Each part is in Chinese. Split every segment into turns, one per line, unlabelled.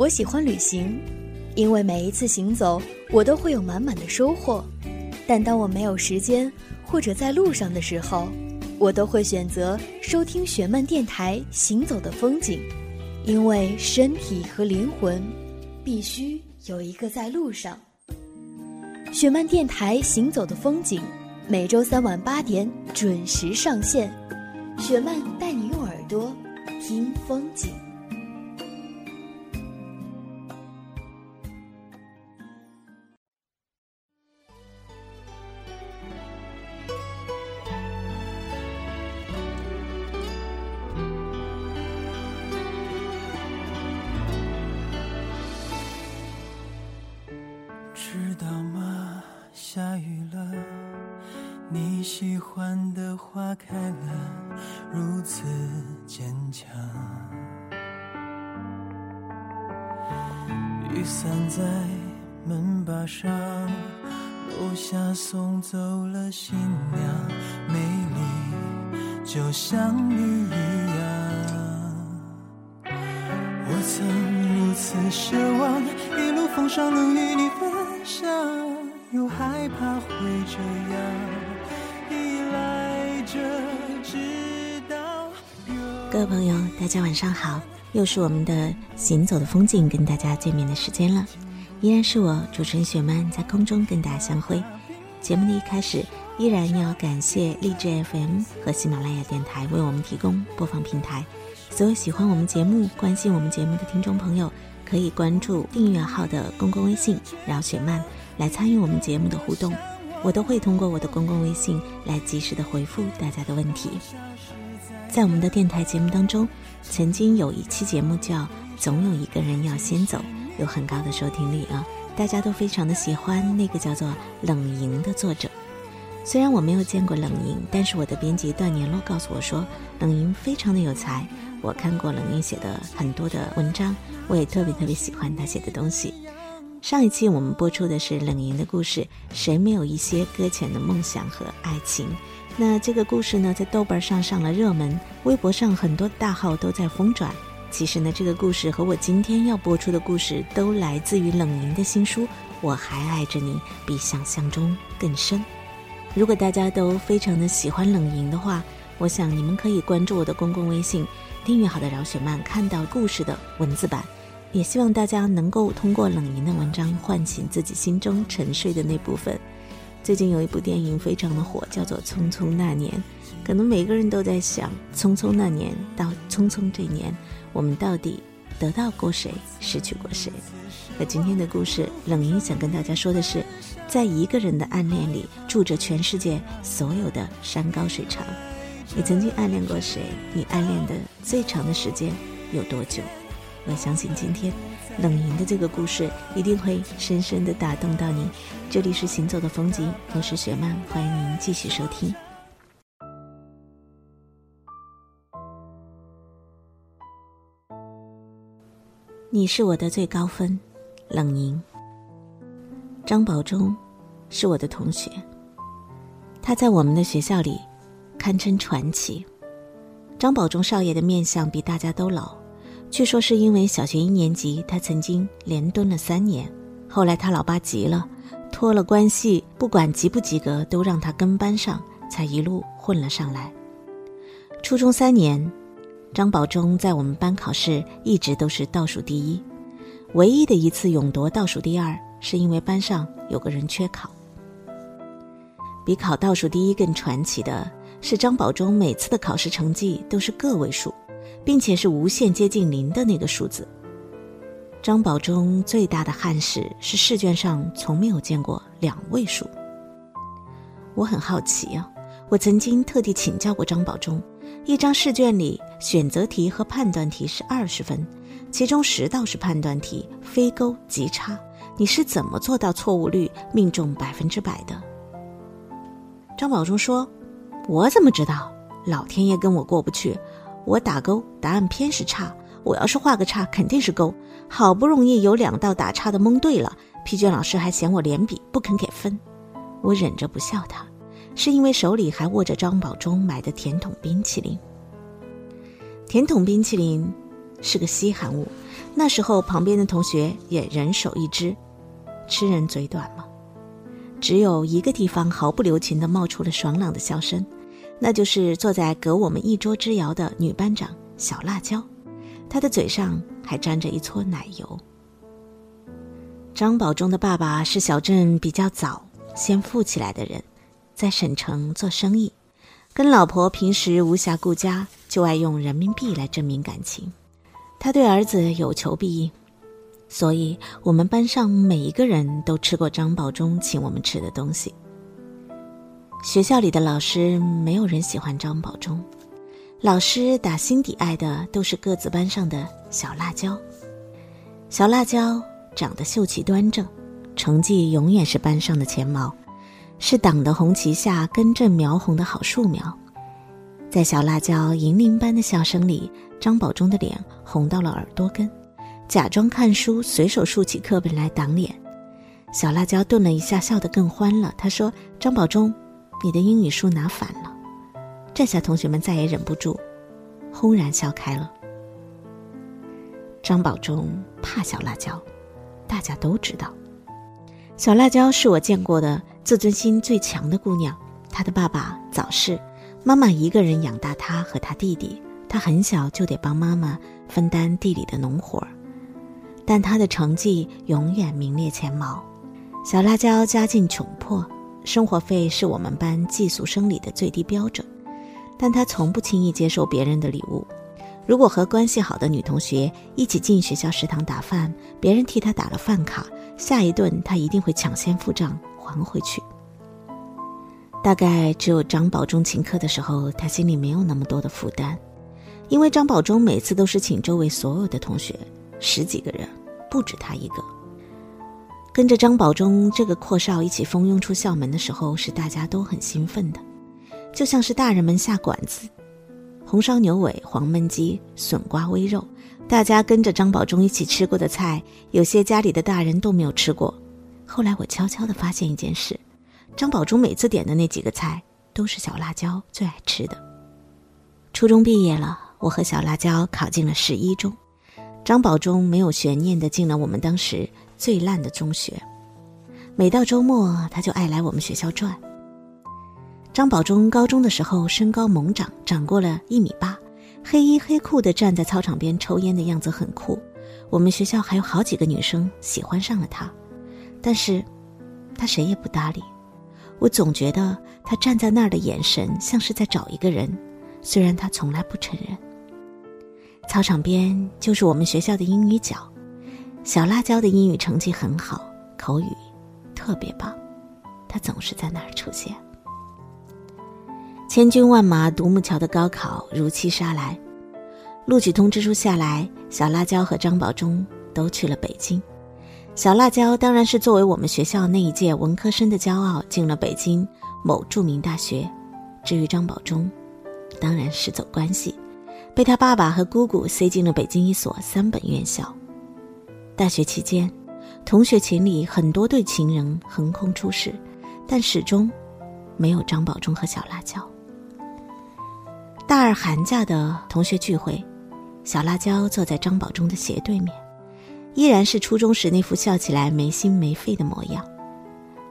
我喜欢旅行，因为每一次行走，我都会有满满的收获。但当我没有时间或者在路上的时候，我都会选择收听雪漫电台《行走的风景》，因为身体和灵魂必须有一个在路上。雪漫电台《行走的风景》每周三晚八点准时上线，雪漫带你用耳朵听风景。
下雨了，你喜欢的花开了，如此坚强。雨伞在门把上，楼下送走了新娘，美丽就像你一样。我曾如此奢望，一路风霜能与你分享，又害怕会这样依赖着，直到
各位朋友，大家晚上好，又是我们的行走的风景跟大家见面的时间了，依然是我主持人雪曼在空中跟大家相会。节目的一开始，依然要感谢荔枝 FM 和喜马拉雅电台为我们提供播放平台。所有喜欢我们节目、关心我们节目的听众朋友，可以关注订阅号的公共微信“饶雪漫”来参与我们节目的互动，我都会通过我的公共微信来及时的回复大家的问题。在我们的电台节目当中，曾经有一期节目叫《总有一个人要先走》，有很高的收听率啊，大家都非常的喜欢那个叫做冷莹的作者。虽然我没有见过冷莹，但是我的编辑段年洛告诉我说，冷莹非常的有才。我看过冷莹写的很多的文章，我也特别特别喜欢她写的东西。上一期我们播出的是冷莹的故事，谁没有一些搁浅的梦想和爱情？那这个故事呢，在豆瓣上上了热门，微博上很多大号都在疯转。其实呢，这个故事和我今天要播出的故事都来自于冷莹的新书《我还爱着你》，比想象中更深。如果大家都非常的喜欢冷莹的话，我想你们可以关注我的公共微信。订阅好的饶雪漫看到故事的文字版，也希望大家能够通过冷莹的文章唤醒自己心中沉睡的那部分。最近有一部电影非常的火，叫做《匆匆那年》，可能每个人都在想：匆匆那年到匆匆这年，我们到底得到过谁，失去过谁？那今天的故事，冷莹想跟大家说的是，在一个人的暗恋里，住着全世界所有的山高水长。你曾经暗恋过谁？你暗恋的最长的时间有多久？我相信今天冷莹的这个故事一定会深深的打动到你。这里是行走的风景，我是雪曼，欢迎您继续收听。你是我的最高分，冷莹。张保忠是我的同学，他在我们的学校里。堪称传奇。张保忠少爷的面相比大家都老，据说是因为小学一年级他曾经连蹲了三年，后来他老爸急了，托了关系，不管及不及格都让他跟班上，才一路混了上来。初中三年，张保忠在我们班考试一直都是倒数第一，唯一的一次勇夺倒数第二，是因为班上有个人缺考。比考倒数第一更传奇的。是张保忠每次的考试成绩都是个位数，并且是无限接近零的那个数字。张保忠最大的憾事是试卷上从没有见过两位数。我很好奇啊，我曾经特地请教过张保忠，一张试卷里选择题和判断题是二十分，其中十道是判断题，非勾即差，你是怎么做到错误率命中百分之百的？张保忠说。我怎么知道？老天爷跟我过不去，我打勾，答案偏是差。我要是画个叉，肯定是勾。好不容易有两道打叉的蒙对了，批卷老师还嫌我连笔，不肯给分。我忍着不笑他，是因为手里还握着张保忠买的甜筒冰淇淋。甜筒冰淇淋是个稀罕物，那时候旁边的同学也人手一只，吃人嘴短吗？只有一个地方毫不留情地冒出了爽朗的笑声，那就是坐在隔我们一桌之遥的女班长小辣椒，她的嘴上还沾着一撮奶油。张保忠的爸爸是小镇比较早先富起来的人，在省城做生意，跟老婆平时无暇顾家，就爱用人民币来证明感情。他对儿子有求必应。所以，我们班上每一个人都吃过张保忠请我们吃的东西。学校里的老师没有人喜欢张保忠，老师打心底爱的都是各自班上的小辣椒。小辣椒长得秀气端正，成绩永远是班上的前茅，是党的红旗下根正苗红的好树苗。在小辣椒银铃般的笑声里，张保忠的脸红到了耳朵根。假装看书，随手竖起课本来挡脸。小辣椒顿了一下，笑得更欢了。他说：“张保忠，你的英语书拿反了。”这下同学们再也忍不住，轰然笑开了。张保忠怕小辣椒，大家都知道。小辣椒是我见过的自尊心最强的姑娘。她的爸爸早逝，妈妈一个人养大她和她弟弟。她很小就得帮妈妈分担地里的农活儿。但她的成绩永远名列前茅。小辣椒家境窘迫，生活费是我们班寄宿生里的最低标准。但他从不轻易接受别人的礼物。如果和关系好的女同学一起进学校食堂打饭，别人替他打了饭卡，下一顿他一定会抢先付账还回去。大概只有张保忠请客的时候，他心里没有那么多的负担，因为张保忠每次都是请周围所有的同学，十几个人。不止他一个。跟着张保忠这个阔少一起蜂拥出校门的时候，是大家都很兴奋的，就像是大人们下馆子，红烧牛尾、黄焖鸡、笋瓜煨肉，大家跟着张保忠一起吃过的菜，有些家里的大人都没有吃过。后来我悄悄地发现一件事：张保忠每次点的那几个菜，都是小辣椒最爱吃的。初中毕业了，我和小辣椒考进了十一中。张保忠没有悬念地进了我们当时最烂的中学，每到周末他就爱来我们学校转。张保忠高中的时候身高猛长，长过了一米八，黑衣黑裤的站在操场边抽烟的样子很酷。我们学校还有好几个女生喜欢上了他，但是，他谁也不搭理。我总觉得他站在那儿的眼神像是在找一个人，虽然他从来不承认。操场边就是我们学校的英语角，小辣椒的英语成绩很好，口语特别棒，他总是在那儿出现。千军万马独木桥的高考如期杀来，录取通知书下来，小辣椒和张保忠都去了北京。小辣椒当然是作为我们学校那一届文科生的骄傲，进了北京某著名大学。至于张保忠，当然是走关系。被他爸爸和姑姑塞进了北京一所三本院校。大学期间，同学群里很多对情人横空出世，但始终没有张保忠和小辣椒。大二寒假的同学聚会，小辣椒坐在张保忠的斜对面，依然是初中时那副笑起来没心没肺的模样。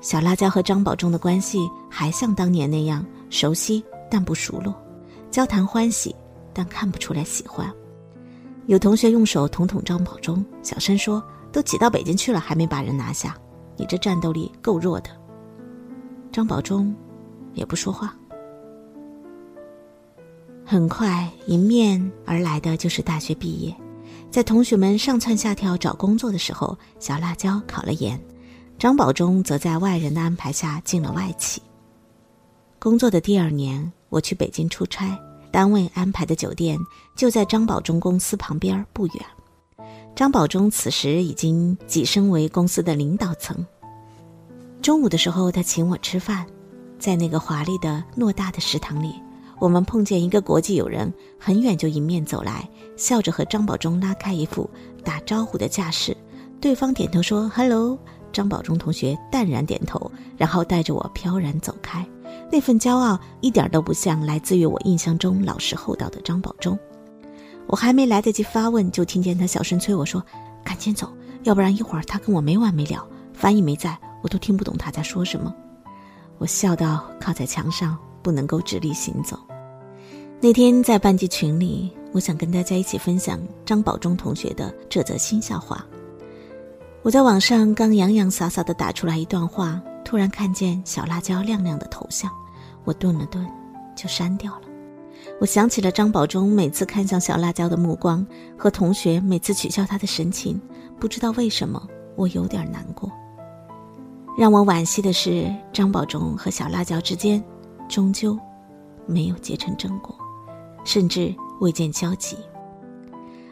小辣椒和张保忠的关系还像当年那样熟悉但不熟络，交谈欢喜。但看不出来喜欢。有同学用手捅捅张保忠，小声说：“都挤到北京去了，还没把人拿下，你这战斗力够弱的。”张保忠也不说话。很快，迎面而来的就是大学毕业。在同学们上蹿下跳找工作的时候，小辣椒考了研，张保忠则在外人的安排下进了外企。工作的第二年，我去北京出差。单位安排的酒店就在张保忠公司旁边不远。张保忠此时已经跻身为公司的领导层。中午的时候，他请我吃饭，在那个华丽的偌大的食堂里，我们碰见一个国际友人，很远就迎面走来，笑着和张保忠拉开一副打招呼的架势。对方点头说 “hello”，张保忠同学淡然点头，然后带着我飘然走开。那份骄傲一点都不像来自于我印象中老实厚道的张保忠。我还没来得及发问，就听见他小声催我说：“赶紧走，要不然一会儿他跟我没完没了。翻译没在，我都听不懂他在说什么。”我笑到靠在墙上，不能够直立行走。那天在班级群里，我想跟大家一起分享张宝忠同学的这则新笑话。我在网上刚洋洋洒洒地打出来一段话，突然看见小辣椒亮亮的头像，我顿了顿，就删掉了。我想起了张宝忠每次看向小辣椒的目光，和同学每次取笑他的神情，不知道为什么，我有点难过。让我惋惜的是，张宝忠和小辣椒之间，终究没有结成正果。甚至未见交集。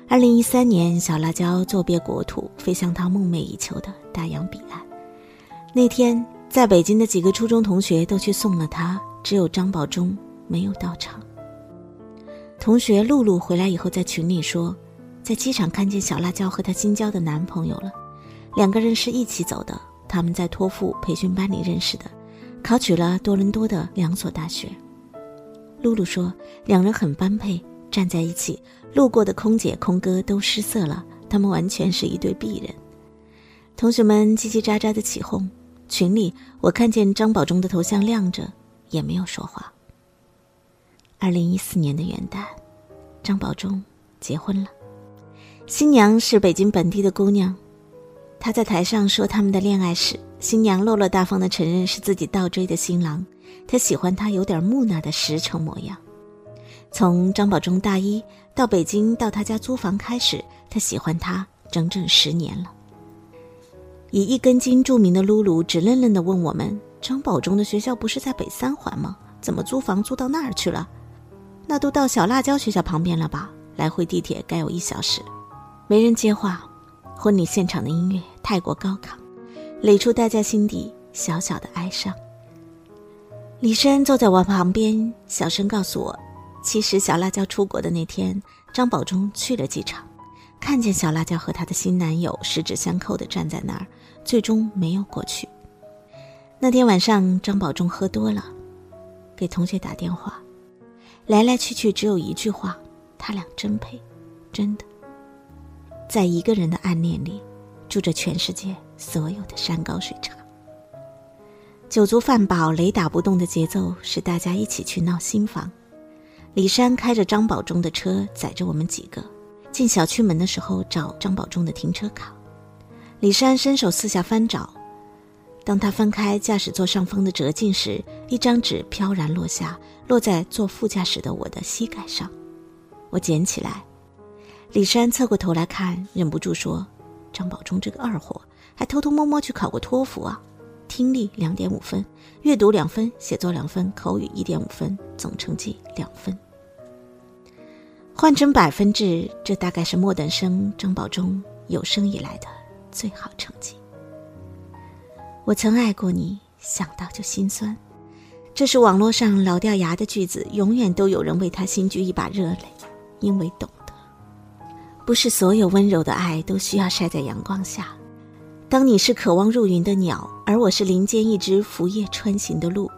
二零一三年，小辣椒作别国土，飞向他梦寐以求的大洋彼岸。那天，在北京的几个初中同学都去送了他，只有张宝忠没有到场。同学露露回来以后，在群里说，在机场看见小辣椒和她新交的男朋友了，两个人是一起走的，他们在托付培训班里认识的，考取了多伦多的两所大学。露露说：“两人很般配，站在一起，路过的空姐、空哥都失色了。他们完全是一对璧人。”同学们叽叽喳喳的起哄。群里我看见张宝忠的头像亮着，也没有说话。二零一四年的元旦，张宝忠结婚了，新娘是北京本地的姑娘。他在台上说他们的恋爱史，新娘落落大方的承认是自己倒追的新郎。他喜欢他有点木讷的实诚模样。从张宝忠大一到北京到他家租房开始，他喜欢他整整十年了。以一根筋著名的露露直愣愣地问我们：“张宝忠的学校不是在北三环吗？怎么租房租到那儿去了？那都到小辣椒学校旁边了吧？来回地铁该有一小时。”没人接话。婚礼现场的音乐太过高亢，垒出大家心底小小的哀伤。李珊坐在我旁边，小声告诉我：“其实小辣椒出国的那天，张宝忠去了机场，看见小辣椒和她的新男友十指相扣的站在那儿，最终没有过去。那天晚上，张宝忠喝多了，给同学打电话，来来去去只有一句话：他俩真配，真的。在一个人的暗恋里，住着全世界所有的山高水长。”酒足饭饱、雷打不动的节奏使大家一起去闹新房。李山开着张宝忠的车载着我们几个进小区门的时候找张宝忠的停车卡。李山伸手四下翻找，当他翻开驾驶座上方的折镜时，一张纸飘然落下，落在坐副驾驶的我的膝盖上。我捡起来，李山侧过头来看，忍不住说：“张宝忠这个二货，还偷偷摸摸去考过托福啊！”听力两点五分，阅读两分，写作两分，口语一点五分，总成绩两分。换成百分制，这大概是末等生张宝中有生以来的最好成绩。我曾爱过你，想到就心酸。这是网络上老掉牙的句子，永远都有人为他心掬一把热泪，因为懂得，不是所有温柔的爱都需要晒在阳光下。当你是渴望入云的鸟，而我是林间一只拂叶穿行的鹿，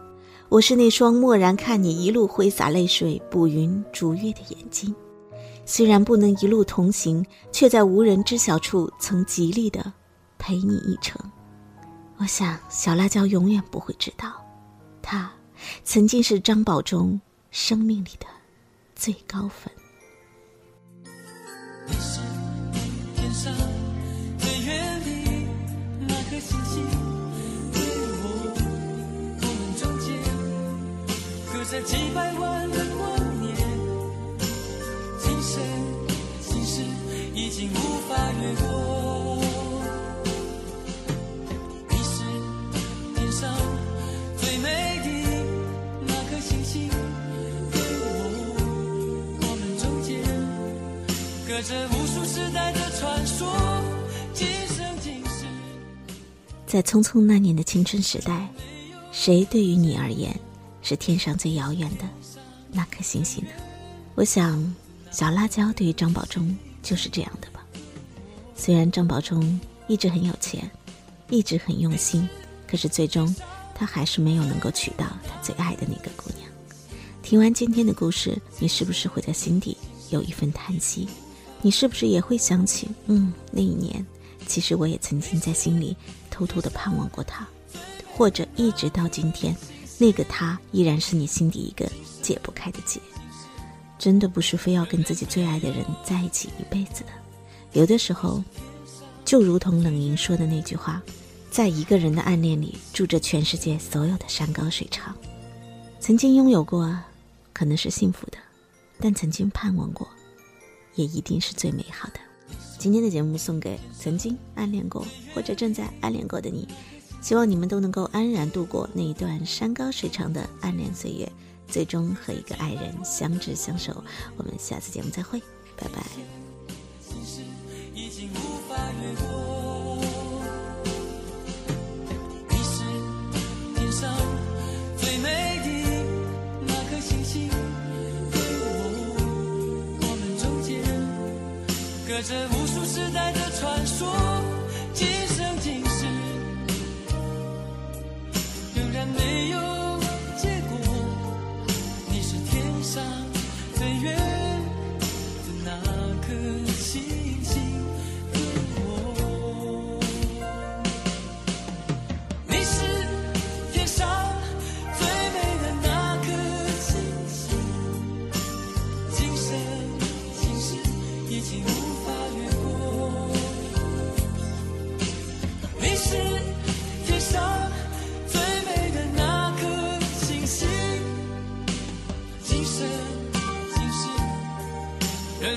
我是那双漠然看你一路挥洒泪水、捕云逐月的眼睛。虽然不能一路同行，却在无人知晓处曾极力的陪你一程。我想小辣椒永远不会知道，他曾经是张宝忠生命里的最高分。你是天上最远的。星星与我，我们中间隔着几百万已经无法越过。你是天上最美的那颗星星与我，我们中间隔着无数时代的传说。今生今世在匆匆那年的青春时代，谁对于你而言是天上最遥远的那颗星星呢？我想，小辣椒对于张宝忠就是这样的吧。虽然张宝忠一直很有钱，一直很用心，可是最终他还是没有能够娶到他最爱的那个姑娘。听完今天的故事，你是不是会在心底有一份叹息。你是不是也会想起，嗯，那一年，其实我也曾经在心里偷偷的盼望过他，或者一直到今天，那个他依然是你心底一个解不开的结。真的不是非要跟自己最爱的人在一起一辈子的，有的时候，就如同冷莹说的那句话，在一个人的暗恋里住着全世界所有的山高水长。曾经拥有过，可能是幸福的，但曾经盼望过，也一定是最美好的。今天的节目送给曾经暗恋过或者正在暗恋过的你，希望你们都能够安然度过那一段山高水长的暗恋岁月。最终和一个爱人相知相守，我们下次节目再会，拜拜。
你是天上最美的那颗星星，中间隔着无数时代的传说。伤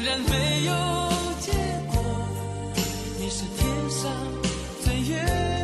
然没有结果，你是天上最远。